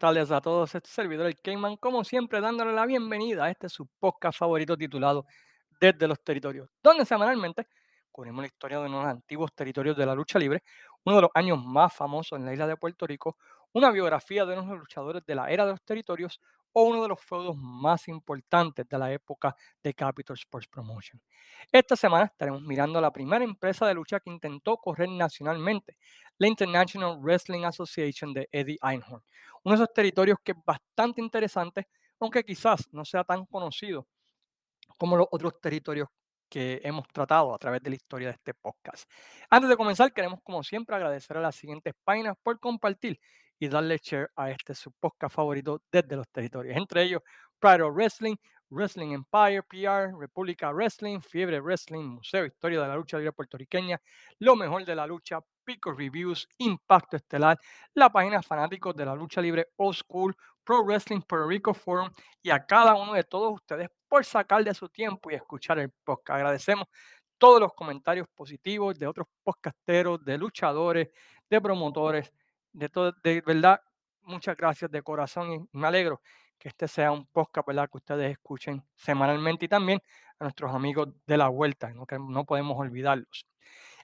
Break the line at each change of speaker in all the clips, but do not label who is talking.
Tardes a todos, este servidor el Cayman, como siempre dándole la bienvenida a este su podcast favorito titulado Desde los Territorios, donde semanalmente cubrimos la historia de unos antiguos territorios de la lucha libre, uno de los años más famosos en la isla de Puerto Rico, una biografía de unos luchadores de la era de los territorios o uno de los feudos más importantes de la época de Capital Sports Promotion. Esta semana estaremos mirando la primera empresa de lucha que intentó correr nacionalmente, la International Wrestling Association de Eddie Einhorn, uno de esos territorios que es bastante interesante, aunque quizás no sea tan conocido como los otros territorios que hemos tratado a través de la historia de este podcast. Antes de comenzar, queremos como siempre agradecer a las siguientes páginas por compartir y darle share a este su podcast favorito desde los territorios, entre ellos Pride of Wrestling, Wrestling Empire, PR, República Wrestling, Fiebre Wrestling, Museo Historia de la Lucha Libre Puertorriqueña, Lo Mejor de la Lucha, Pico Reviews, Impacto Estelar, la página Fanáticos de la Lucha Libre Old School, Pro Wrestling Puerto Rico Forum y a cada uno de todos ustedes por sacar de su tiempo y escuchar el podcast. Agradecemos todos los comentarios positivos de otros podcasteros, de luchadores, de promotores, de todo, de verdad, muchas gracias de corazón y me alegro que este sea un podcast ¿verdad? que ustedes escuchen semanalmente y también a nuestros amigos de la vuelta, ¿no? que no podemos olvidarlos.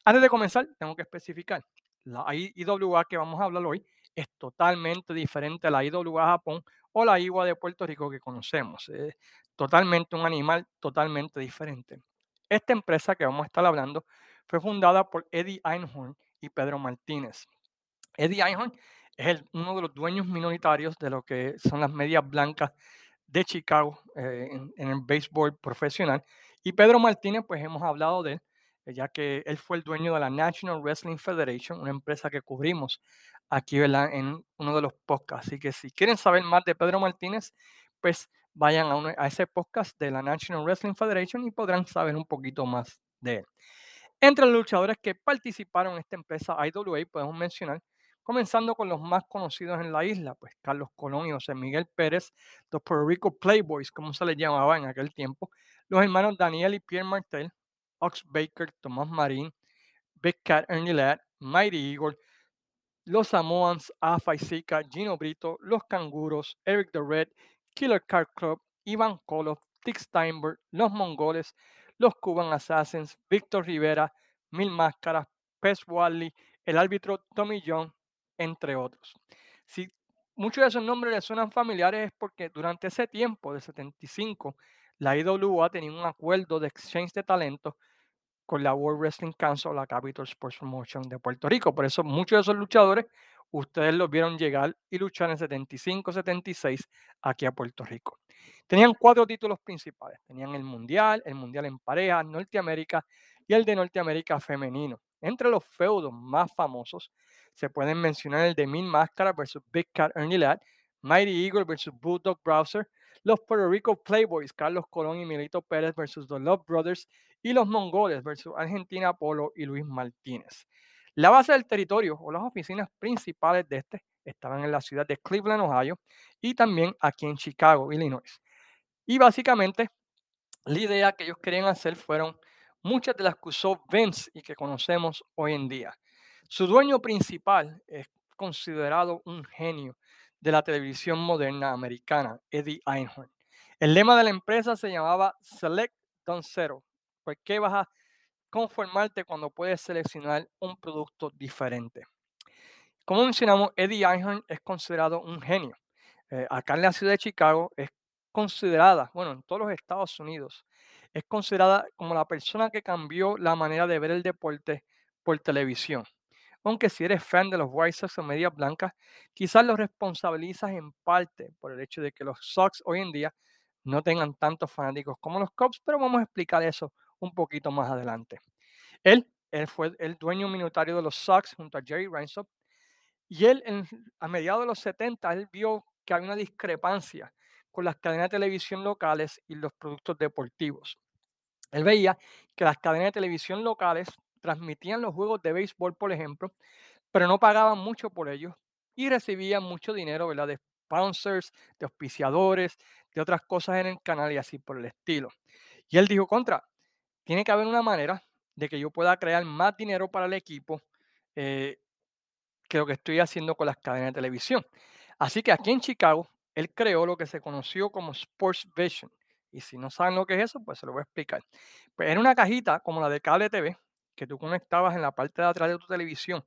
Antes de comenzar, tengo que especificar, la IWA que vamos a hablar hoy es totalmente diferente a la IWA Japón o la IWA de Puerto Rico que conocemos. Es totalmente un animal totalmente diferente. Esta empresa que vamos a estar hablando fue fundada por Eddie Einhorn y Pedro Martínez. Eddie Einhorn es uno de los dueños minoritarios de lo que son las medias blancas de Chicago eh, en, en, el béisbol profesional. Y Pedro Martínez, pues hemos hablado de él, eh, ya que él fue el dueño de la National Wrestling Federation, una empresa que cubrimos aquí en uno de los podcasts. Así que si quieren saber más de Pedro Martínez, pues vayan a, a ese podcast de la National Wrestling Federation y podrán saber un poquito más de él. Entre los luchadores que participaron en esta empresa IWA, podemos mencionar comenzando con los más conocidos en la isla, pues Carlos Colón y José Miguel Pérez, los Puerto Rico Playboys, como se les llamaba en aquel tiempo, los hermanos Daniel y Pierre Martel, Ox Baker, Tomás Marín, Big Cat Ernie Ladd, Mighty Eagle, los Samoans, Afa y Zika, Gino Brito, los Canguros, Eric the Red, Killer Car Club, Ivan Koloff, Dick Steinberg, los Mongoles, los Cuban Assassins, Víctor Rivera, Mil Máscaras, Pez Wally, el árbitro Tommy John, entre otros. Si muchos de esos nombres les suenan familiares es porque durante ese tiempo, de 75, la IWA tenía un acuerdo de exchange de talentos con la World Wrestling Council, la Capital Sports Promotion de Puerto Rico. Por eso muchos de esos luchadores, ustedes los vieron llegar y luchar en 75, 76 aquí a Puerto Rico. Tenían cuatro títulos principales. Tenían el Mundial, el Mundial en pareja, Norteamérica y el de Norteamérica femenino. Entre los feudos más famosos se pueden mencionar el de Min Máscara versus Big Cat Ernie Ladd, Mighty Eagle versus Bulldog Browser, los Puerto Rico Playboys, Carlos Colón y Milito Pérez versus The Love Brothers y los Mongoles versus Argentina Polo y Luis Martínez. La base del territorio o las oficinas principales de este estaban en la ciudad de Cleveland, Ohio, y también aquí en Chicago, Illinois. Y básicamente la idea que ellos querían hacer fueron muchas de las que usó Vince y que conocemos hoy en día. Su dueño principal es considerado un genio de la televisión moderna americana, Eddie Einhorn. El lema de la empresa se llamaba Select Don Zero. ¿Por qué vas a conformarte cuando puedes seleccionar un producto diferente? Como mencionamos, Eddie Einhorn es considerado un genio. Eh, acá en la ciudad de Chicago es considerada, bueno, en todos los Estados Unidos, es considerada como la persona que cambió la manera de ver el deporte por televisión. Aunque si eres fan de los White Sox o Medias Blancas, quizás los responsabilizas en parte por el hecho de que los Sox hoy en día no tengan tantos fanáticos como los Cubs, pero vamos a explicar eso un poquito más adelante. Él, él fue el dueño minoritario de los Sox junto a Jerry Reinsdorf y él a mediados de los 70 él vio que había una discrepancia con las cadenas de televisión locales y los productos deportivos. Él veía que las cadenas de televisión locales transmitían los juegos de béisbol, por ejemplo, pero no pagaban mucho por ellos y recibían mucho dinero, ¿verdad? De sponsors, de auspiciadores, de otras cosas en el canal y así por el estilo. Y él dijo, contra, tiene que haber una manera de que yo pueda crear más dinero para el equipo eh, que lo que estoy haciendo con las cadenas de televisión. Así que aquí en Chicago, él creó lo que se conoció como Sports Vision. Y si no saben lo que es eso, pues se lo voy a explicar. Pues era una cajita como la de cable TV que tú conectabas en la parte de atrás de tu televisión.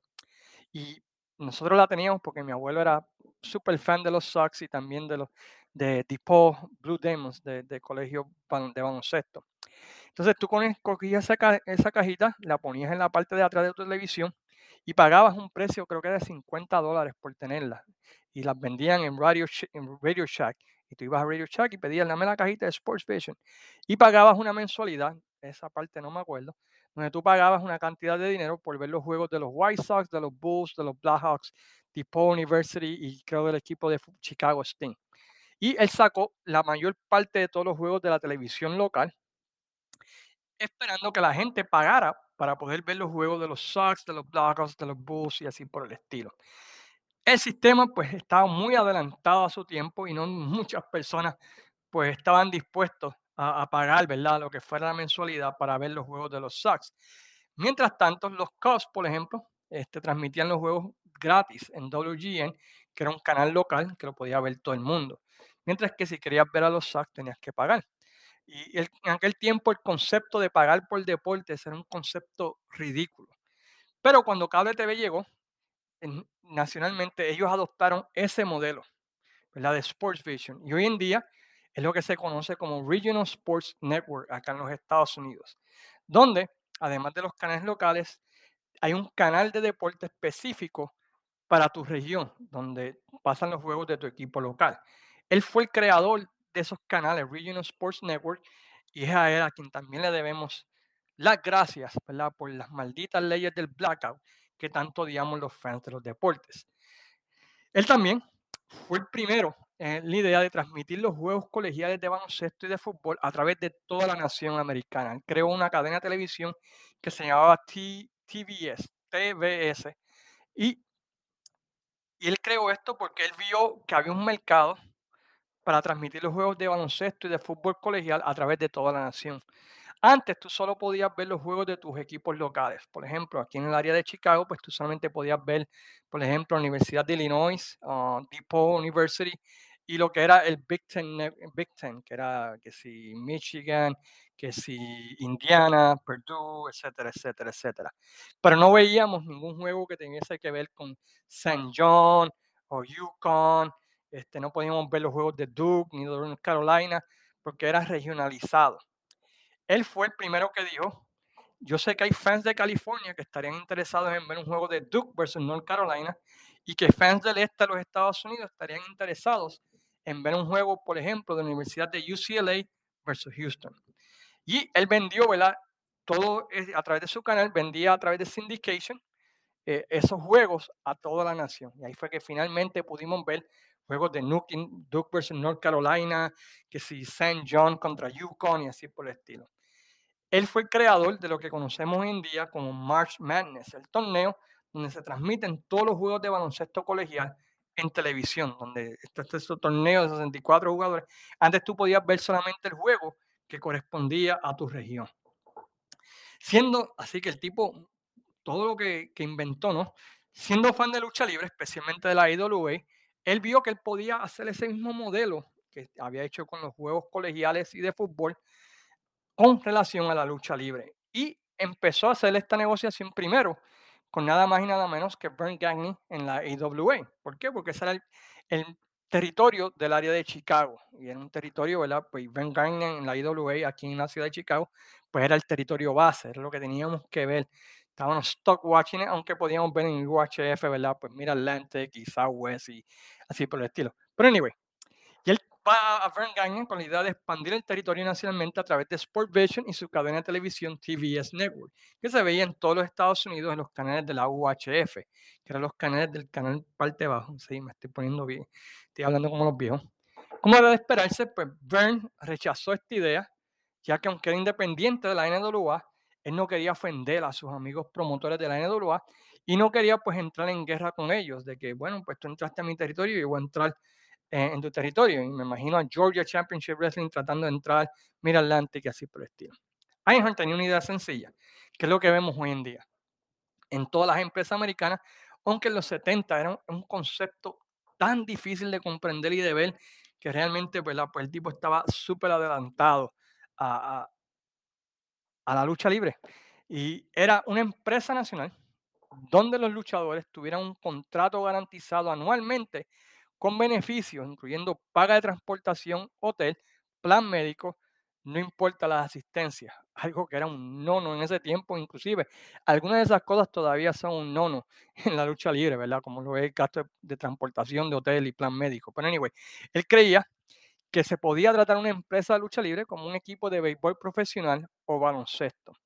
Y nosotros la teníamos porque mi abuelo era súper fan de los Sox y también de los de tipo Blue Demons de, de colegio de baloncesto. Entonces tú cogías esa, esa cajita, la ponías en la parte de atrás de tu televisión y pagabas un precio, creo que de 50 dólares por tenerla. Y las vendían en Radio, en Radio Shack. Y tú ibas a Radio Shack y pedías, dame la cajita de Sports Vision. Y pagabas una mensualidad, esa parte no me acuerdo, donde tú pagabas una cantidad de dinero por ver los juegos de los White Sox, de los Bulls, de los Blackhawks, tipo University y creo del equipo de Chicago Sting. Y él sacó la mayor parte de todos los juegos de la televisión local, esperando que la gente pagara para poder ver los juegos de los Sox, de los Blackhawks, de los Bulls y así por el estilo. El sistema pues estaba muy adelantado a su tiempo y no muchas personas pues estaban dispuestos a, pagar, ¿verdad? Lo que fuera la mensualidad para ver los juegos de los Sox. Mientras tanto, los Cubs, por ejemplo, este, transmitían los juegos gratis en WGN, que era un canal local que lo podía ver todo el mundo. Mientras que si querías ver a los Sox tenías que pagar. Y en aquel tiempo el concepto de pagar por deportes era un concepto ridículo. Pero cuando Cable TV llegó, nacionalmente ellos adoptaron ese modelo, la de Sports Vision. Y hoy en día es lo que se conoce como Regional Sports Network acá en los Estados Unidos, donde además de los canales locales, hay un canal de deporte específico para tu región, donde pasan los juegos de tu equipo local. Él fue el creador de esos canales, Regional Sports Network, y es a él a quien también le debemos las gracias, ¿verdad? Por las malditas leyes del blackout que tanto odiamos los fans de los deportes. Él también fue el primero la idea de transmitir los juegos colegiales de baloncesto y de fútbol a través de toda la nación americana. creó una cadena de televisión que se llamaba TVS, TVS, y, y él creó esto porque él vio que había un mercado para transmitir los juegos de baloncesto y de fútbol colegial a través de toda la nación. Antes tú solo podías ver los juegos de tus equipos locales. Por ejemplo, aquí en el área de Chicago, pues tú solamente podías ver, por ejemplo, la Universidad de Illinois, uh, DePaul University, y lo que era el Big Ten, Big Ten, que era que si Michigan, que si Indiana, Purdue, etcétera, etcétera, etcétera. Pero no veíamos ningún juego que tuviese que ver con St. John o Yukon. Este, no podíamos ver los juegos de Duke ni de North Carolina porque era regionalizado. Él fue el primero que dijo, yo sé que hay fans de California que estarían interesados en ver un juego de Duke versus North Carolina y que fans del este de los Estados Unidos estarían interesados en ver un juego, por ejemplo, de la Universidad de UCLA versus Houston. Y él vendió, ¿verdad? Todo a través de su canal, vendía a través de syndication eh, esos juegos a toda la nación. Y ahí fue que finalmente pudimos ver juegos de Duke versus North Carolina, que si St. John contra Yukon y así por el estilo. Él fue el creador de lo que conocemos hoy en día como March Madness, el torneo donde se transmiten todos los juegos de baloncesto colegial en televisión, donde está este torneo de 64 jugadores. Antes tú podías ver solamente el juego que correspondía a tu región. Siendo así que el tipo, todo lo que, que inventó, ¿no? Siendo fan de lucha libre, especialmente de la IWA, él vio que él podía hacer ese mismo modelo que había hecho con los juegos colegiales y de fútbol con relación a la lucha libre. Y empezó a hacer esta negociación primero con nada más y nada menos que Bernd Gagney en la AWA. ¿Por qué? Porque ese era el, territorio del área de Chicago. Y en un territorio, ¿verdad? Pues Bernd Gagney en la IWA, aquí en la ciudad de Chicago, pues era el territorio base, era lo que teníamos que ver. Estábamos stock watching, aunque podíamos ver en UHF, ¿verdad? Pues mira Atlantic y Southwest y así por el estilo. Pero anyway, va a Vern Gagnon con la idea de expandir el territorio nacionalmente a través de Sport Vision y su cadena de televisión TVS Network, que se veía en todos los Estados Unidos en los canales de la UHF, que eran los canales del canal parte bajo. Sí, me estoy poniendo bien, estoy hablando como los viejos. Como era de esperarse, pues Vern rechazó esta idea, ya que aunque era independiente de la NWA, él no quería ofender a sus amigos promotores de la NWA y no quería pues entrar en guerra con ellos, de que, bueno, pues tú entraste a mi territorio y yo voy a entrar en, tu territorio. Y me imagino a Georgia Championship Wrestling tratando de entrar, mira Atlantic y así por el estilo. Einhorn tenía una idea sencilla, que es lo que vemos hoy en día. En todas las empresas americanas, aunque en los 70 era un concepto tan difícil de comprender y de ver que realmente pues, pues el tipo estaba súper adelantado a, a la lucha libre. Y era una empresa nacional donde los luchadores tuvieran un contrato garantizado anualmente con beneficios, incluyendo paga de transportación, hotel, plan médico, no importa las asistencias, algo que era un nono en ese tiempo, inclusive. Algunas de esas cosas todavía son un nono en la lucha libre, ¿verdad? Como lo es el gasto de, transportación, de hotel y plan médico. Pero anyway, él creía que se podía tratar una empresa de lucha libre como un equipo de béisbol profesional o baloncesto.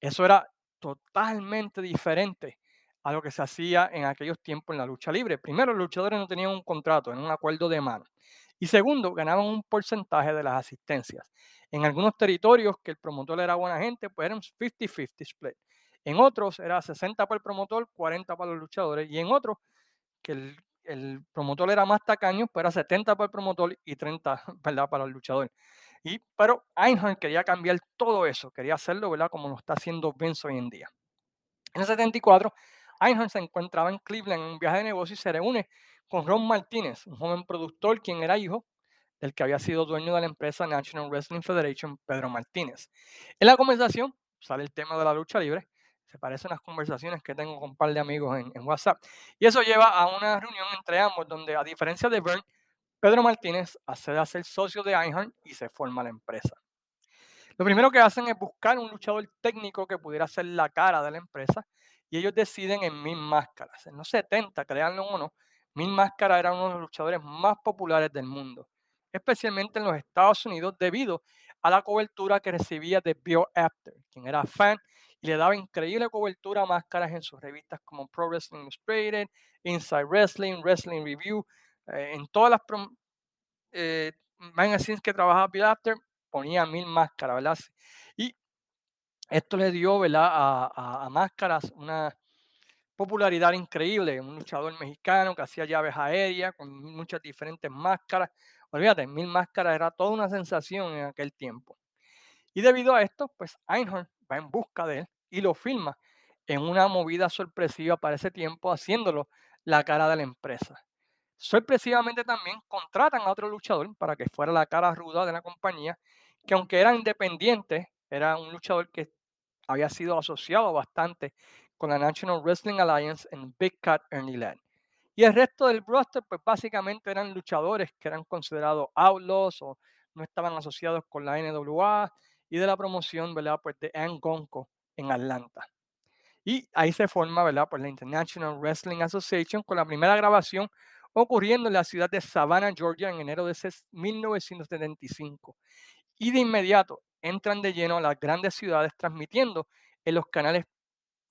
Eso era totalmente diferente a lo que se hacía en aquellos tiempos en la lucha libre. Primero, los luchadores no tenían un contrato, en un acuerdo de mano. Y segundo, ganaban un porcentaje de las asistencias. En algunos territorios que el promotor era buena gente, pues eran 50-50 split. En otros era 60 para el promotor, 40 para los luchadores. Y en otros, que el, el promotor era más tacaño, pues era 70 para el promotor y 30 ¿verdad? para el luchador. Y, pero Einhorn quería cambiar todo eso, quería hacerlo ¿verdad? como lo está haciendo Vince hoy en día. En el 74, Einhorn se encontraba en Cleveland en un viaje de negocio y se reúne con Ron Martínez, un joven productor quien era hijo del que había sido dueño de la empresa National Wrestling Federation, Pedro Martínez. En la conversación sale el tema de la lucha libre, se parecen las conversaciones que tengo con un par de amigos en, WhatsApp, y eso lleva a una reunión entre ambos donde a diferencia de Bern, Pedro Martínez accede a ser socio de Einhorn y se forma la empresa. Lo primero que hacen es buscar un luchador técnico que pudiera ser la cara de la empresa y ellos deciden en Mil Máscaras. En los 70, créanlo o no, Mil Máscaras era uno de los luchadores más populares del mundo, especialmente en los Estados Unidos debido a la cobertura que recibía de Bill Apter, quien era fan y le daba increíble cobertura a máscaras en sus revistas como Pro Wrestling Illustrated, Inside Wrestling, Wrestling Review, eh, en todas las eh, magazines que trabajaba Bill Apter, ponía mil máscaras, ¿verdad? Y esto le dio, ¿verdad? A, máscaras una popularidad increíble. Un luchador mexicano que hacía llaves aéreas con muchas diferentes máscaras. Olvídate, mil máscaras era toda una sensación en aquel tiempo. Y debido a esto, pues Einhorn va en busca de él y lo filma en una movida sorpresiva para ese tiempo, haciéndolo la cara de la empresa. Sorpresivamente también contratan a otro luchador para que fuera la cara ruda de la compañía, que aunque era independiente, era un luchador que había sido asociado bastante con la National Wrestling Alliance en Big Cat Ernie Land. Y el resto del roster, pues básicamente eran luchadores que eran considerados outlaws o no estaban asociados con la NWA y de la promoción, ¿verdad? Pues de Angonco en Atlanta. Y ahí se forma, ¿verdad? Pues la International Wrestling Association con la primera grabación ocurriendo en la ciudad de Savannah, Georgia, en enero de 1975. Y de inmediato entran de lleno a las grandes ciudades transmitiendo en los canales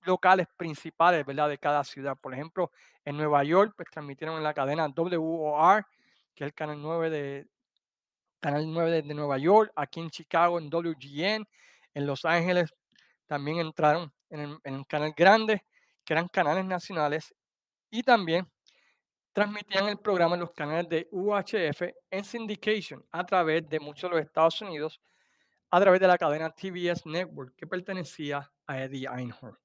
locales principales ¿verdad? de cada ciudad. Por ejemplo, en Nueva York pues, transmitieron en la cadena WOR, que es el canal 9 de, canal 9 de, Nueva York, aquí en Chicago en WGN, en Los Ángeles también entraron en el, en el canal grande, que eran canales nacionales, y también transmitían el programa en los canales de UHF en syndication a través de muchos de los Estados Unidos, a través de la cadena TBS Network que pertenecía a Eddie Einhorn.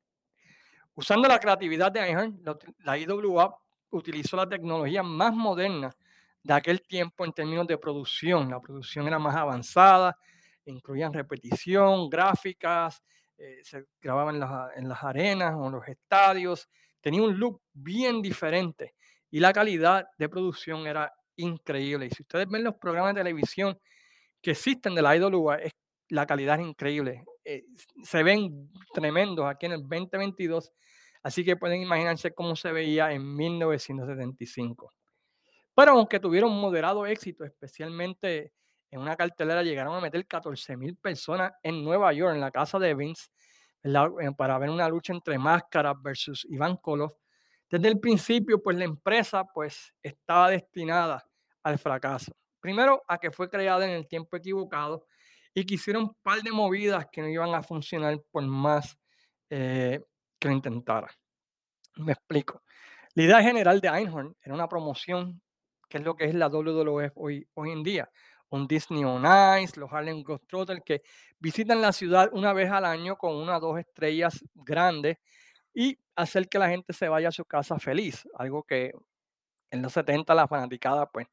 Usando la creatividad de Einhorn, la IWA utilizó la tecnología más moderna de aquel tiempo en términos de producción. La producción era más avanzada, incluían repetición, gráficas, eh, se grababan en las, en las arenas o en los estadios, tenía un look bien diferente y la calidad de producción era increíble. Y si ustedes ven los programas de televisión que existen de la IWA, es, la calidad es increíble. Eh, se ven tremendos aquí en el 2022, así que pueden imaginarse cómo se veía en 1975. Pero aunque tuvieron moderado éxito, especialmente en una cartelera, llegaron a meter 14 mil personas en Nueva York, en la casa de Vince, eh, para ver una lucha entre Máscaras versus Iván Koloff desde el principio, pues la empresa pues estaba destinada al fracaso. Primero, a que fue creada en el tiempo equivocado y que hicieron un par de movidas que no iban a funcionar por más eh, que lo intentara. Me explico. La idea general de Einhorn era una promoción, que es lo que es la WWF hoy, hoy en día. Un Disney on Ice, los Harlem Globetrotters, que visitan la ciudad una vez al año con una o dos estrellas grandes y hacer que la gente se vaya a su casa feliz, algo que en los 70 la fanaticada pues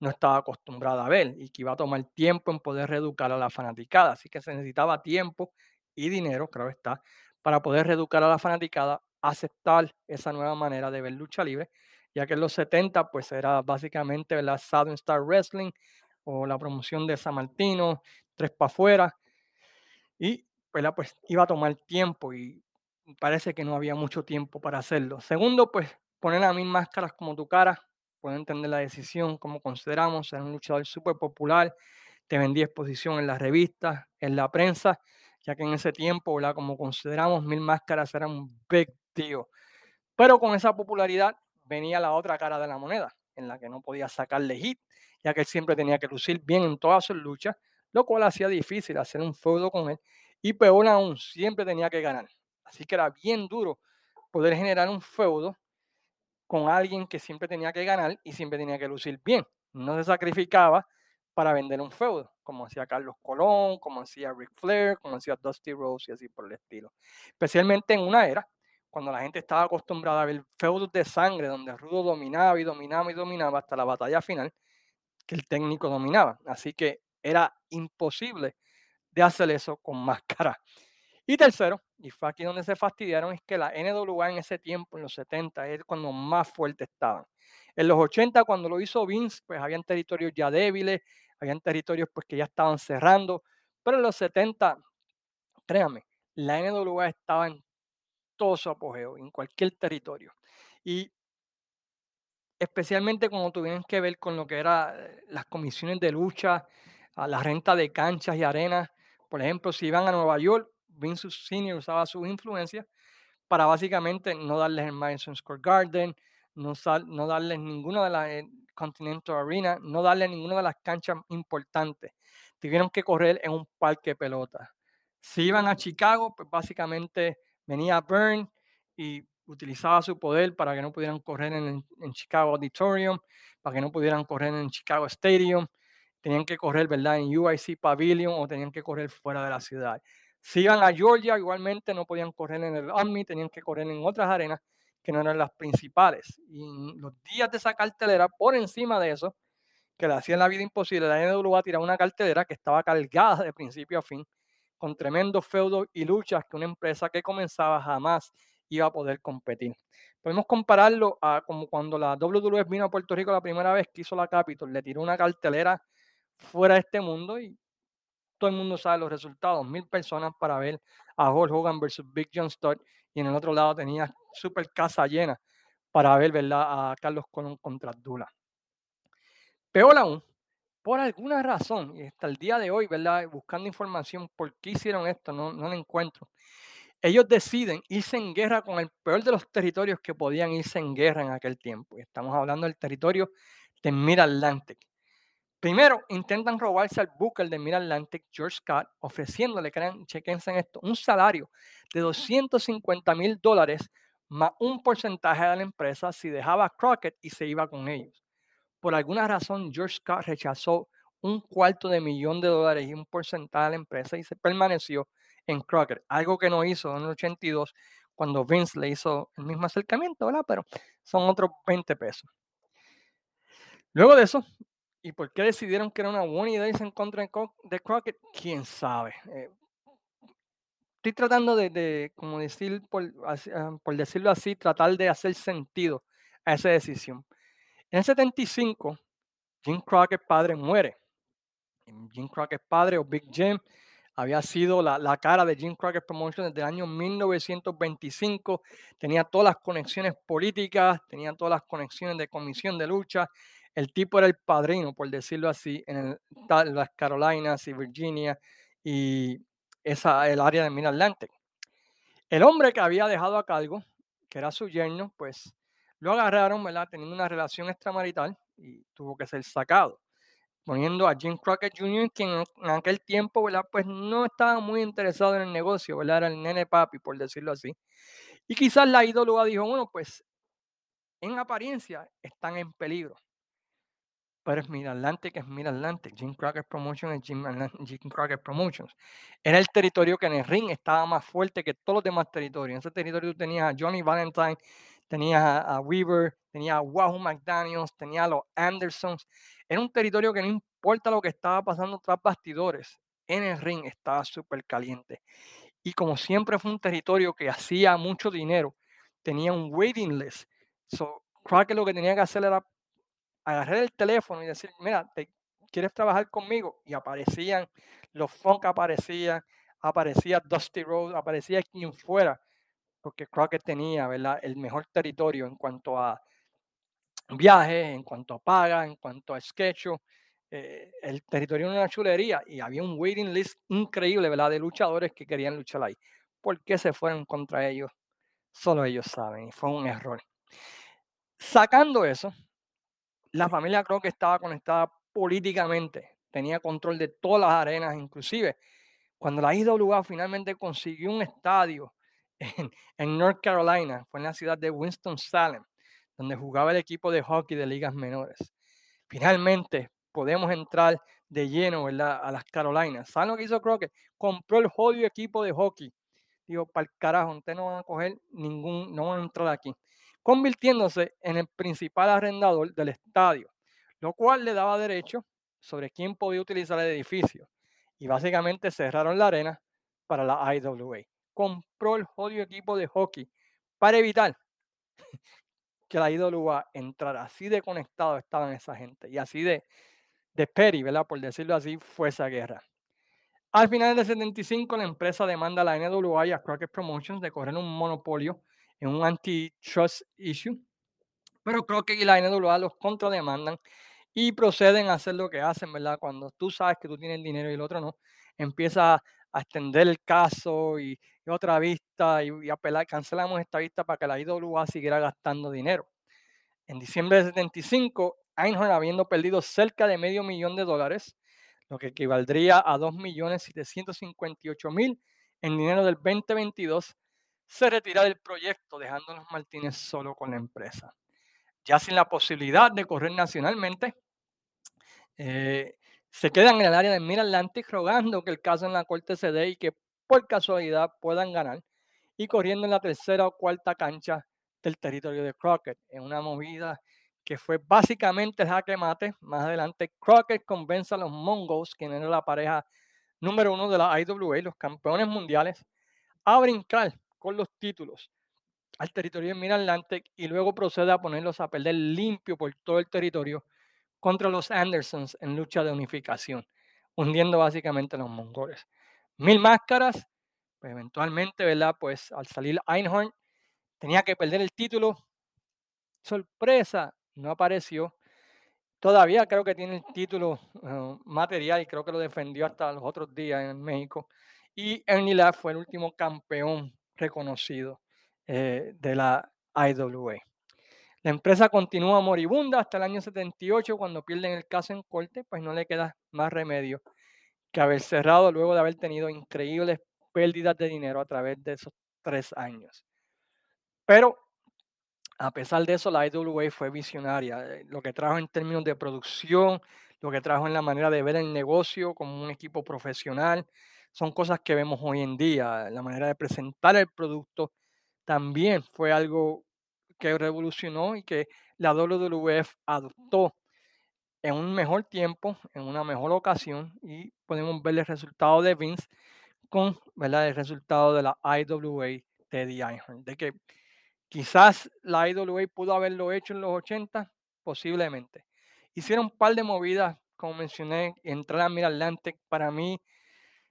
no estaba acostumbrada a ver y que iba a tomar tiempo en poder reeducar a la fanaticada. Así que se necesitaba tiempo y dinero, creo está, para poder reeducar a la fanaticada, aceptar esa nueva manera de ver lucha libre, ya que en los 70 pues era básicamente la Southern Star Wrestling o la promoción de San Martino, tres para afuera, y pues iba a tomar tiempo y parece que no había mucho tiempo para hacerlo. Segundo, pues poner a mí máscaras como tu cara, puedo entender la decisión, como consideramos, ser un luchador súper popular, te vendí exposición en las revistas, en la prensa, ya que en ese tiempo, como consideramos, Mil Máscaras era un big deal. Pero con esa popularidad venía la otra cara de la moneda, en la que no podía sacarle hit, ya que él siempre tenía que lucir bien en todas sus luchas, lo cual hacía difícil hacer un feudo con él, y peor aún, siempre tenía que ganar. Así que era bien duro poder generar un feudo con alguien que siempre tenía que ganar y siempre tenía que lucir bien. No se sacrificaba para vender un feudo, como hacía Carlos Colón, como hacía Ric Flair, como hacía Dusty Rose y así por el estilo. Especialmente en una era cuando la gente estaba acostumbrada a ver feudos de sangre, donde Rudo dominaba y dominaba y dominaba hasta la batalla final, que el técnico dominaba. Así que era imposible de hacer eso con máscara. Y tercero, y fue aquí donde se fastidiaron, es que la NWA en ese tiempo, en los 70, es cuando más fuerte estaban. En los 80, cuando lo hizo Vince, pues habían territorios ya débiles, habían territorios pues que ya estaban cerrando, pero en los 70, créanme, la NWA estaba en todo su apogeo, en cualquier territorio. Y especialmente cuando tuvieron que ver con lo que eran eh, las comisiones de lucha, la renta de canchas y arenas. Por ejemplo, si iban a Nueva York, Vince Senior usaba su influencia para básicamente no darles el Madison Square Garden, no, no darles ninguna de las eh, Continental Arena, no darles ninguna de las canchas importantes. Tuvieron que correr en un parque de pelota. Si iban a Chicago, pues básicamente venía Burn y utilizaba su poder para que no pudieran correr en, en Chicago Auditorium, para que no pudieran correr en Chicago Stadium. Tenían que correr, ¿verdad? En UIC Pavilion o tenían que correr fuera de la ciudad. Si iban a Georgia, igualmente no podían correr en el Army, tenían que correr en otras arenas que no eran las principales. Y los días de esa cartelera, por encima de eso, que le hacían la vida imposible, la NWA tiraba una cartelera que estaba cargada de principio a fin, con tremendos feudos y luchas que una empresa que comenzaba jamás iba a poder competir. Podemos compararlo a como cuando la WWF vino a Puerto Rico la primera vez que hizo la Capitol, le tiró una cartelera fuera de este mundo y todo el mundo sabe los resultados, mil personas para ver a Hulk Hogan versus Big John Studd y en el otro lado tenía super casa llena para ver ¿verdad? a Carlos Colón contra Dula. Peor aún, por alguna razón, y hasta el día de hoy, ¿verdad? buscando información por qué hicieron esto, no, no lo encuentro. Ellos deciden irse en guerra con el peor de los territorios que podían irse en guerra en aquel tiempo. Estamos hablando del territorio de Mid-Atlantic. Primero, intentan robarse al Booker de Mid-Atlantic, George Scott, ofreciéndole, crean, chequense en esto, un salario de 250 mil dólares más un porcentaje de la empresa si dejaba a Crockett y se iba con ellos. Por alguna razón, George Scott rechazó un cuarto de millón de dólares y un porcentaje de la empresa y se permaneció en Crockett, algo que no hizo en el 82 cuando Vince le hizo el mismo acercamiento, ¿verdad? Pero son otros 20 pesos. Luego de eso, ¿Y por qué decidieron que era una buena idea irse en contra de Crockett? ¿Quién sabe? Eh, estoy tratando de, como decir, por, ah, por, decirlo así, tratar de hacer sentido a esa decisión. En el 75, Jim Crockett padre muere. Jim Crockett padre o Big Jim había sido la, la, cara de Jim Crockett Promotions desde el año 1925, tenía todas las conexiones políticas, tenía todas las conexiones de comisión de lucha, el tipo era el padrino, por decirlo así, en las Carolinas y Virginia y esa, el área de Mid Atlantic. El hombre que había dejado a cargo, que era su yerno, pues lo agarraron, ¿verdad? Teniendo una relación extramarital y tuvo que ser sacado. Poniendo a Jim Crockett Jr., quien en aquel tiempo, ¿verdad? Pues no estaba muy interesado en el negocio, ¿verdad? Era el nene papi, por decirlo así. Y quizás la ídolo dijo, bueno, pues en apariencia están en peligro pero es Mid Atlantic, es Mid Atlantic. Jim Crockett Promotions es Jim, Jim, Crockett Promotions. Era el territorio que en el ring estaba más fuerte que todos los demás territorios. En ese territorio tú tenías a Johnny Valentine, tenías a, Weaver, tenía a Wahoo McDaniels, tenía a los Andersons. Era un territorio que no importa lo que estaba pasando tras bastidores, en el ring estaba súper caliente. Y como siempre fue un territorio que hacía mucho dinero, tenía un waiting list. So, Crockett lo que tenía que hacer era agarrar el teléfono y decir, mira, ¿te ¿quieres trabajar conmigo? Y aparecían, los Funk aparecían, aparecía Dusty Rhodes, aparecía quien fuera, porque Crockett tenía, ¿verdad? El mejor territorio en cuanto a viajes, en cuanto a paga, en cuanto a sketch. Eh, el territorio era una chulería y había un waiting list increíble, ¿verdad? De luchadores que querían luchar ahí. ¿Por qué se fueron contra ellos? Solo ellos saben y fue un error. Sacando eso, la familia creo que estaba conectada políticamente, tenía control de todas las arenas, inclusive cuando la IWA finalmente consiguió un estadio en, North Carolina, fue en la ciudad de Winston-Salem, donde jugaba el equipo de hockey de ligas menores. Finalmente podemos entrar de lleno a las Carolinas. ¿Saben lo que hizo Crockett? Compró el jodido equipo de hockey. Digo, para el carajo, ustedes no van a coger ningún, no van a entrar aquí. Convirtiéndose en el principal arrendador del estadio, lo cual le daba derecho sobre quién podía utilizar el edificio. Y básicamente cerraron la arena para la IWA. Compró el jodido equipo de hockey para evitar que la IWA entrara. Así de conectado estaban esa gente y así de, de peri, ¿verdad? Por decirlo así, fue esa guerra. Al final del 75, la empresa demanda a la NWA y a Crockett Promotions de correr un monopolio en un antitrust issue, pero Crockett y la NWA los contrademandan y proceden a hacer lo que hacen, ¿verdad? Cuando tú sabes que tú tienes dinero y el otro no, empieza a extender el caso y, otra vista y, apelar, cancelamos esta vista para que la IWA siguiera gastando dinero. En diciembre de 75, Einhorn, habiendo perdido cerca de medio millón de dólares, lo que equivaldría a 2.758.000 en dinero del 2022, se retira del proyecto, dejando a los Martínez solo con la empresa. Ya sin la posibilidad de correr nacionalmente, eh, se quedan en el área de Mid-Atlantic rogando que el caso en la corte se dé y que por casualidad puedan ganar y corriendo en la tercera o cuarta cancha del territorio de Crockett, en una movida que fue básicamente jaque mate. Más adelante, Crockett convence a los Mongols, quien era la pareja número uno de la IWA, los campeones mundiales, a brincar con los títulos al territorio de Mid-Atlantic y luego procede a ponerlos a perder limpio por todo el territorio contra los Andersons en lucha de unificación, hundiendo básicamente a los mongoles. Mil máscaras, pues eventualmente, ¿verdad? Pues al salir Einhorn, tenía que perder el título. Sorpresa, no apareció. Todavía creo que tiene el título uh, material y creo que lo defendió hasta los otros días en México. Y Ernie fue el último campeón reconocido eh, de la IWA. La empresa continúa moribunda hasta el año 78 cuando pierden el caso en corte, pues no le queda más remedio que haber cerrado luego de haber tenido increíbles pérdidas de dinero a través de esos tres años. Pero a pesar de eso, la IWA fue visionaria. Eh, lo que trajo en términos de producción, lo que trajo en la manera de ver el negocio como un equipo profesional, son cosas que vemos hoy en día. La manera de presentar el producto también fue algo que revolucionó y que la WWF adoptó en un mejor tiempo, en una mejor ocasión, y podemos ver el resultado de Vince con el resultado de la IWA Einhorn, de que quizás la IWA pudo haberlo hecho en los 80, posiblemente. Hicieron un par de movidas, como mencioné, entrar a Mid Atlantic, para mí,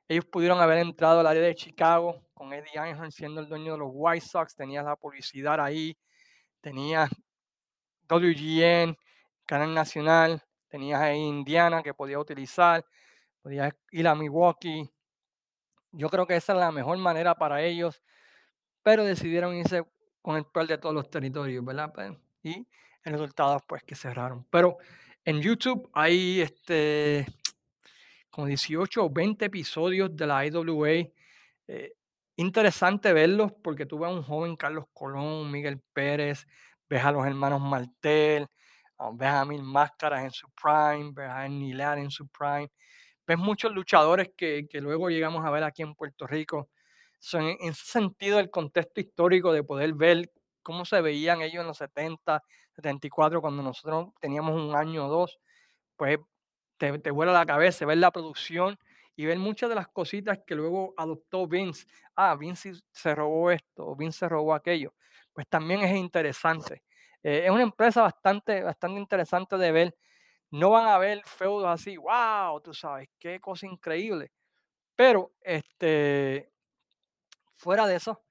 ellos pudieron haber entrado al área de Chicago con Eddie Einhorn siendo el dueño de los White Sox, tenía la publicidad ahí, tenía WGN, Canal Nacional, tenías ahí Indiana que podía utilizar, podías ir a Milwaukee. Yo creo que esa es la mejor manera para ellos, pero decidieron irse con el peor de todos los territorios, ¿verdad? Pues, y el resultado, pues, que cerraron. Pero en YouTube hay este, como 18 o 20 episodios de la IWA. Eh, interesante verlos porque tú ves a un joven Carlos Colón, Miguel Pérez, ves a los hermanos Martel, ah, ves a Mil Máscaras en su prime, ves a Nilar en su prime, ves muchos luchadores que, luego llegamos a ver aquí en Puerto Rico. Son en ese sentido el contexto histórico de poder ver cómo se veían ellos en los 70, 74, cuando nosotros teníamos un año o dos, pues te, vuela la cabeza ver la producción y ver muchas de las cositas que luego adoptó Vince. Ah, Vince se robó esto, Vince se robó aquello. Pues también es interesante. Eh, es una empresa bastante, bastante interesante de ver. No van a ver feudos así, wow, tú sabes, qué cosa increíble. Pero, este, fuera de eso,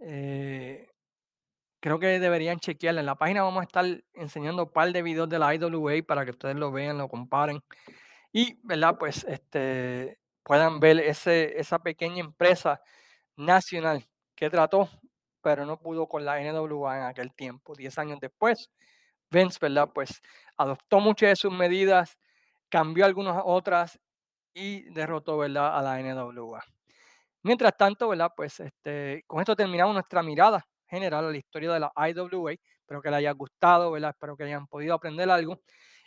eh, creo que deberían chequearla. En la página vamos a estar enseñando un par de videos de la IWA para que ustedes lo vean, lo comparen. Y, ¿verdad? Pues, este, puedan ver ese, esa pequeña empresa nacional que trató, pero no pudo con la NWA en aquel tiempo. Diez años después, Vince, ¿verdad? Pues adoptó muchas de sus medidas, cambió algunas otras y derrotó, ¿verdad? A la NWA. Mientras tanto, ¿verdad? Pues este, con esto terminamos nuestra mirada general a la historia de la IWA. Espero que les haya gustado, ¿verdad? Espero que hayan podido aprender algo.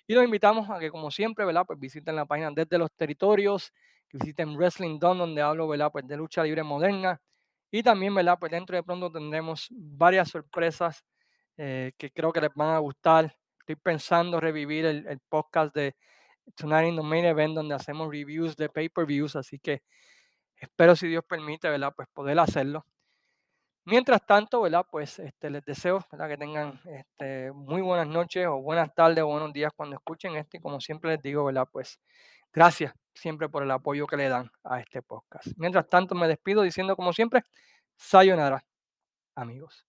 Y los invitamos a que, como siempre, ¿verdad? Pues visiten la página desde los territorios, que visiten Wrestling Don, donde hablo, ¿verdad? Pues de lucha libre moderna. Y también, ¿verdad? Pues dentro de pronto tendremos varias sorpresas eh, que creo que les van a gustar. Estoy pensando revivir el, el podcast de Tonight in the Main Event, donde hacemos reviews de pay-per-views, así que espero, si Dios permite, ¿verdad? Pues poder hacerlo. Mientras tanto, ¿verdad? Pues este, les deseo que tengan este, muy buenas noches o buenas tardes o buenos días cuando escuchen esto. Y como siempre les digo, ¿verdad? Pues gracias siempre por el apoyo que le dan a este podcast. Mientras tanto, me despido diciendo como siempre, sayonara, amigos.